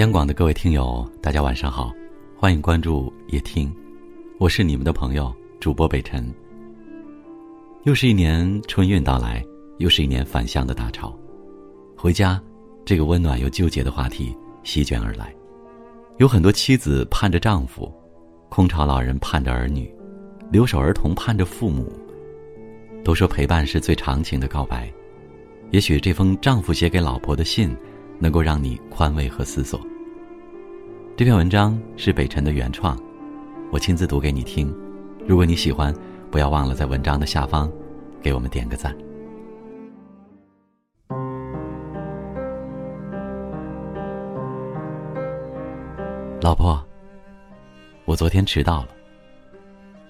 央广的各位听友，大家晚上好，欢迎关注夜听，我是你们的朋友主播北辰。又是一年春运到来，又是一年返乡的大潮，回家这个温暖又纠结的话题席卷而来，有很多妻子盼着丈夫，空巢老人盼着儿女，留守儿童盼着父母。都说陪伴是最长情的告白，也许这封丈夫写给老婆的信。能够让你宽慰和思索。这篇文章是北辰的原创，我亲自读给你听。如果你喜欢，不要忘了在文章的下方给我们点个赞。老婆，我昨天迟到了。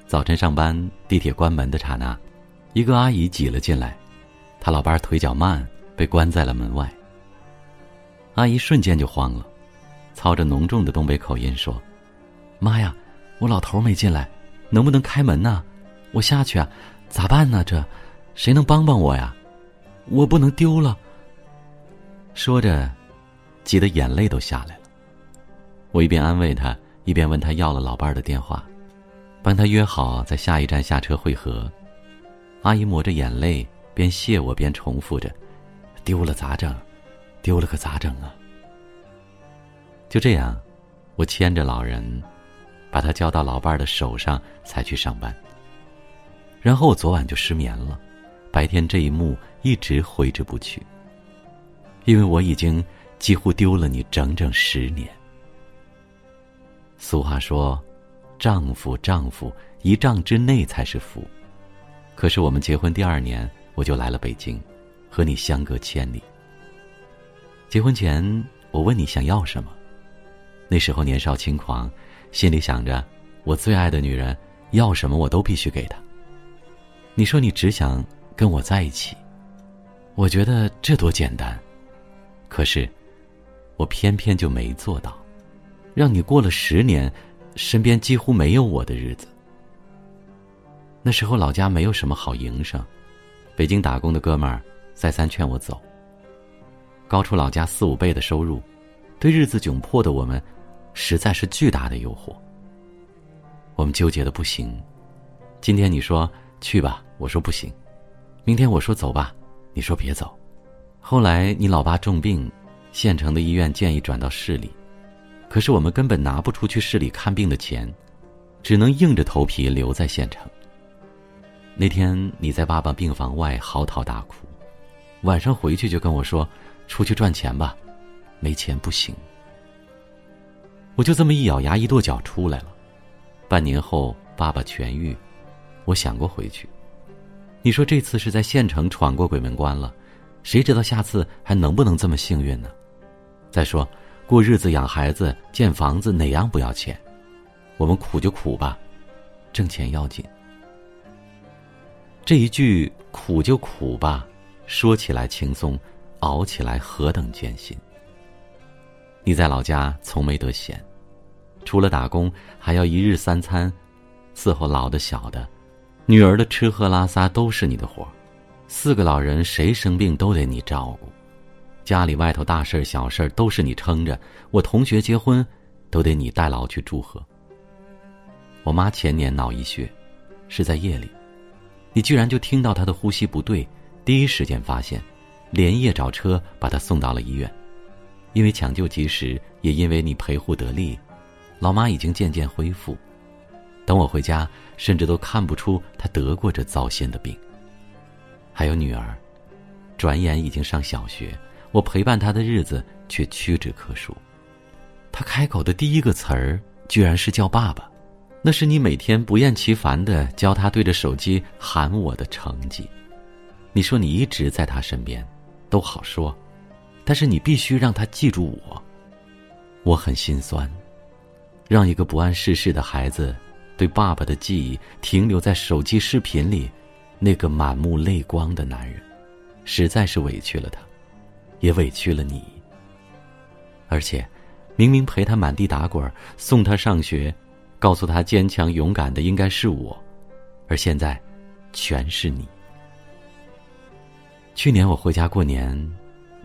早晨上班，地铁关门的刹那，一个阿姨挤了进来，她老伴腿脚慢，被关在了门外。阿姨瞬间就慌了，操着浓重的东北口音说：“妈呀，我老头没进来，能不能开门呢？我下去啊，咋办呢？这，谁能帮帮我呀？我不能丢了。”说着，急得眼泪都下来了。我一边安慰他，一边问他要了老伴儿的电话，帮他约好在下一站下车会合。阿姨抹着眼泪，边谢我边重复着：“丢了咋整？”丢了可咋整啊？就这样，我牵着老人，把他交到老伴儿的手上，才去上班。然后我昨晚就失眠了，白天这一幕一直挥之不去。因为我已经几乎丢了你整整十年。俗话说：“丈夫，丈夫，一丈之内才是福。”可是我们结婚第二年，我就来了北京，和你相隔千里。结婚前，我问你想要什么，那时候年少轻狂，心里想着我最爱的女人要什么我都必须给她。你说你只想跟我在一起，我觉得这多简单，可是我偏偏就没做到，让你过了十年，身边几乎没有我的日子。那时候老家没有什么好营生，北京打工的哥们儿再三劝我走。高出老家四五倍的收入，对日子窘迫的我们，实在是巨大的诱惑。我们纠结的不行。今天你说去吧，我说不行；明天我说走吧，你说别走。后来你老爸重病，县城的医院建议转到市里，可是我们根本拿不出去市里看病的钱，只能硬着头皮留在县城。那天你在爸爸病房外嚎啕大哭，晚上回去就跟我说。出去赚钱吧，没钱不行。我就这么一咬牙一跺脚出来了。半年后，爸爸痊愈，我想过回去。你说这次是在县城闯过鬼门关了，谁知道下次还能不能这么幸运呢？再说，过日子、养孩子、建房子，哪样不要钱？我们苦就苦吧，挣钱要紧。这一句“苦就苦吧”，说起来轻松。熬起来何等艰辛！你在老家从没得闲，除了打工，还要一日三餐伺候老的小的，女儿的吃喝拉撒都是你的活四个老人谁生病都得你照顾，家里外头大事小事都是你撑着。我同学结婚，都得你代劳去祝贺。我妈前年脑溢血，是在夜里，你居然就听到她的呼吸不对，第一时间发现。连夜找车把她送到了医院，因为抢救及时，也因为你陪护得力，老妈已经渐渐恢复。等我回家，甚至都看不出她得过这糟心的病。还有女儿，转眼已经上小学，我陪伴她的日子却屈指可数。她开口的第一个词儿，居然是叫爸爸，那是你每天不厌其烦的教她对着手机喊我的成绩。你说你一直在她身边。都好说，但是你必须让他记住我。我很心酸，让一个不谙世事的孩子对爸爸的记忆停留在手机视频里，那个满目泪光的男人，实在是委屈了他，也委屈了你。而且，明明陪他满地打滚，送他上学，告诉他坚强勇敢的应该是我，而现在，全是你。去年我回家过年，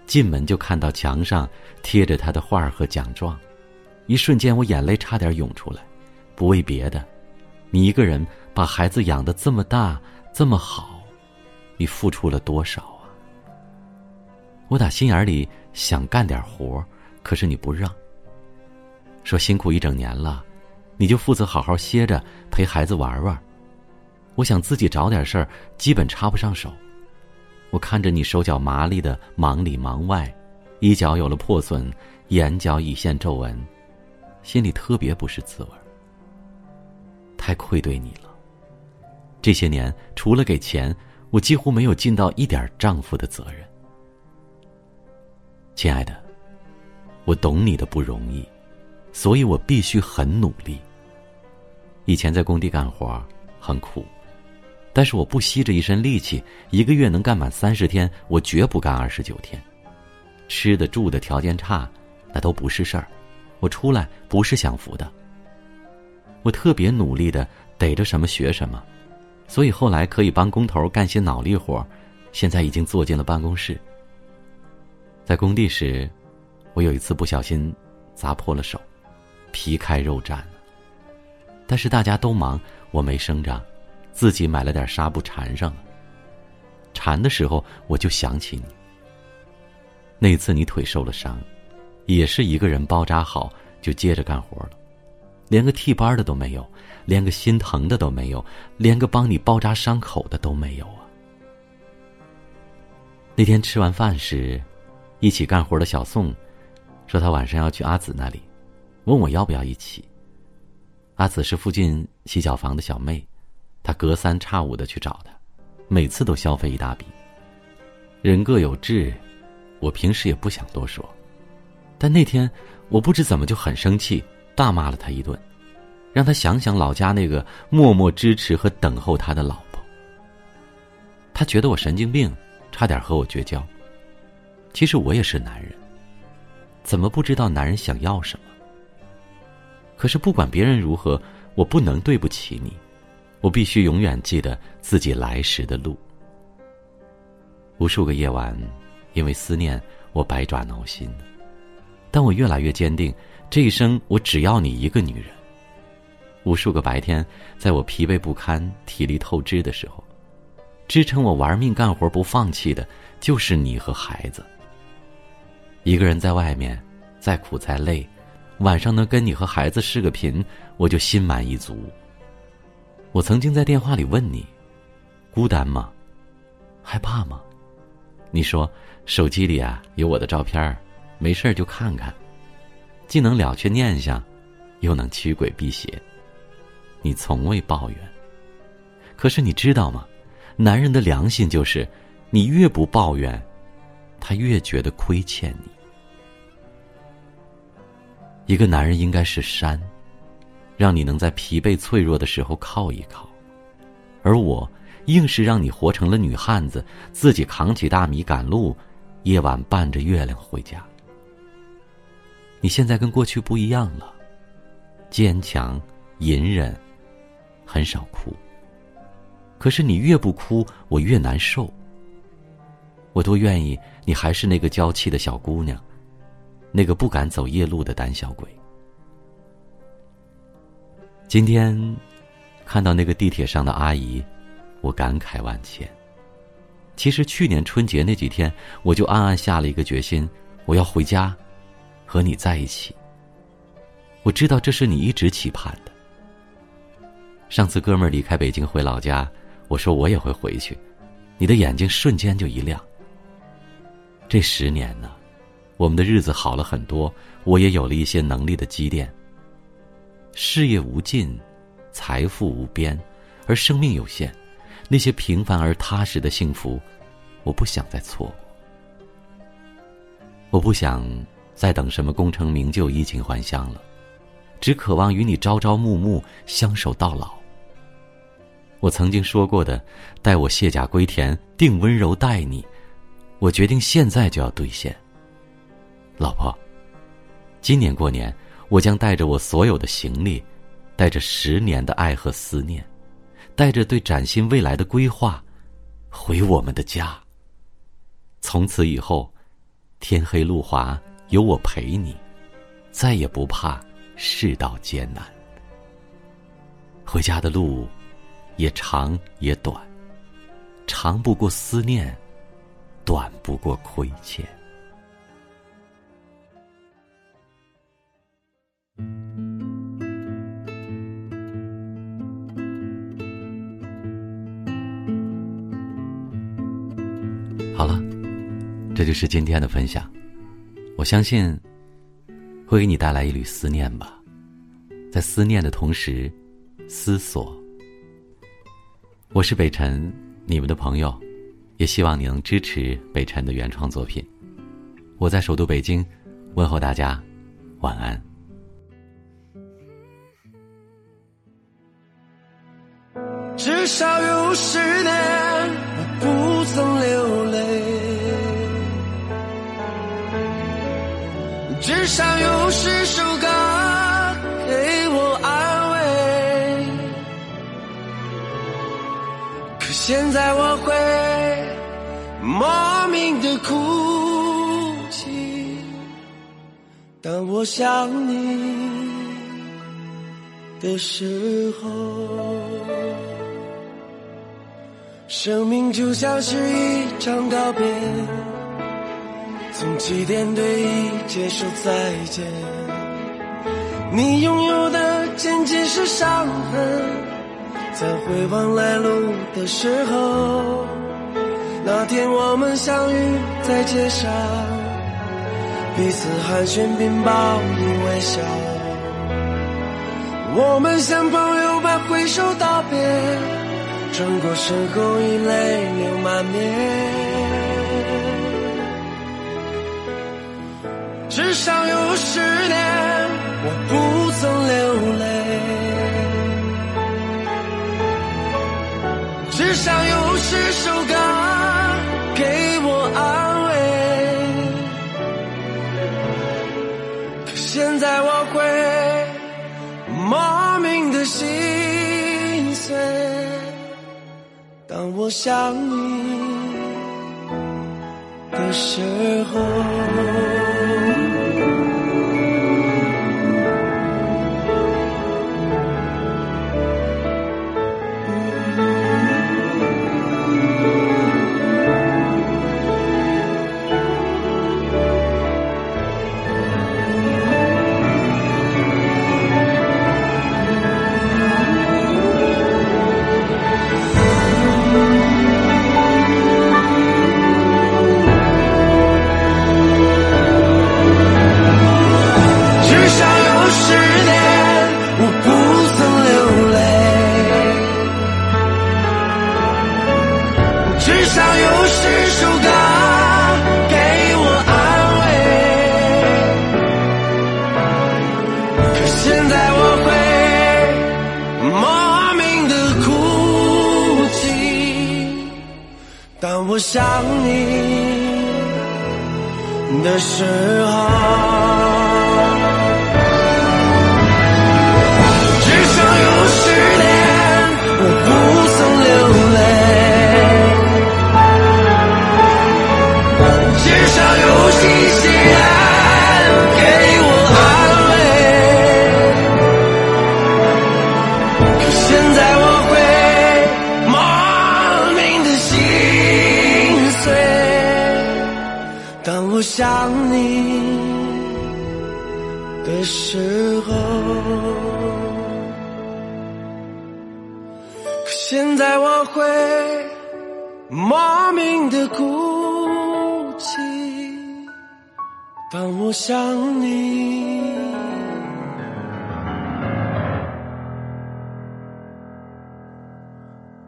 进门就看到墙上贴着他的画和奖状，一瞬间我眼泪差点涌出来。不为别的，你一个人把孩子养的这么大这么好，你付出了多少啊？我打心眼里想干点活，可是你不让。说辛苦一整年了，你就负责好好歇着，陪孩子玩玩。我想自己找点事儿，基本插不上手。我看着你手脚麻利的忙里忙外，衣角有了破损，眼角已现皱纹，心里特别不是滋味。太愧对你了。这些年，除了给钱，我几乎没有尽到一点丈夫的责任。亲爱的，我懂你的不容易，所以我必须很努力。以前在工地干活很苦，但是我不惜着一身力气，一个月能干满三十天，我绝不干二十九天。吃的住的条件差，那都不是事儿。我出来不是享福的。我特别努力的逮着什么学什么，所以后来可以帮工头干些脑力活现在已经坐进了办公室。在工地时，我有一次不小心砸破了手，皮开肉绽但是大家都忙，我没声张，自己买了点纱布缠上了。缠的时候我就想起你。那次你腿受了伤，也是一个人包扎好就接着干活了。连个替班的都没有，连个心疼的都没有，连个帮你包扎伤口的都没有啊！那天吃完饭时，一起干活的小宋说他晚上要去阿紫那里，问我要不要一起。阿紫是附近洗脚房的小妹，他隔三差五的去找他，每次都消费一大笔。人各有志，我平时也不想多说，但那天我不知怎么就很生气。大骂了他一顿，让他想想老家那个默默支持和等候他的老婆。他觉得我神经病，差点和我绝交。其实我也是男人，怎么不知道男人想要什么？可是不管别人如何，我不能对不起你，我必须永远记得自己来时的路。无数个夜晚，因为思念，我百爪挠心。但我越来越坚定。这一生，我只要你一个女人。无数个白天，在我疲惫不堪、体力透支的时候，支撑我玩命干活不放弃的，就是你和孩子。一个人在外面，再苦再累，晚上能跟你和孩子视个频，我就心满意足。我曾经在电话里问你：孤单吗？害怕吗？你说手机里啊有我的照片没事就看看。既能了却念想，又能驱鬼辟邪。你从未抱怨。可是你知道吗？男人的良心就是，你越不抱怨，他越觉得亏欠你。一个男人应该是山，让你能在疲惫脆弱的时候靠一靠，而我硬是让你活成了女汉子，自己扛起大米赶路，夜晚伴着月亮回家。你现在跟过去不一样了，坚强、隐忍，很少哭。可是你越不哭，我越难受。我多愿意你还是那个娇气的小姑娘，那个不敢走夜路的胆小鬼。今天看到那个地铁上的阿姨，我感慨万千。其实去年春节那几天，我就暗暗下了一个决心，我要回家。和你在一起，我知道这是你一直期盼的。上次哥们儿离开北京回老家，我说我也会回去，你的眼睛瞬间就一亮。这十年呢，我们的日子好了很多，我也有了一些能力的积淀。事业无尽，财富无边，而生命有限，那些平凡而踏实的幸福，我不想再错过。我不想。再等什么功成名就、衣锦还乡了？只渴望与你朝朝暮暮、相守到老。我曾经说过的“待我卸甲归田，定温柔待你”，我决定现在就要兑现。老婆，今年过年，我将带着我所有的行李，带着十年的爱和思念，带着对崭新未来的规划，回我们的家。从此以后。天黑路滑，有我陪你，再也不怕世道艰难。回家的路，也长也短，长不过思念，短不过亏欠。这就是今天的分享。我相信会给你带来一缕思念吧，在思念的同时，思索。我是北辰，你们的朋友，也希望你能支持北辰的原创作品。我在首都北京，问候大家，晚安。至少有十年，我不曾流泪。至少有十首歌给我安慰，可现在我会莫名的哭泣，当我想你的时候。生命就像是一场告别。从起点对一结束再见，你拥有的仅仅是伤痕。在回望来路的时候，那天我们相遇在街上，彼此寒暄并报以微笑。我们像朋友般挥手道别，转过身后已泪流满面。至少有十年，我不曾流泪；至少有十首歌给我安慰。可现在我会莫名的心碎，当我想你的时候。的时候。的时候，可现在我会莫名的哭泣。当我想你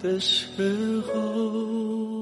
的时候。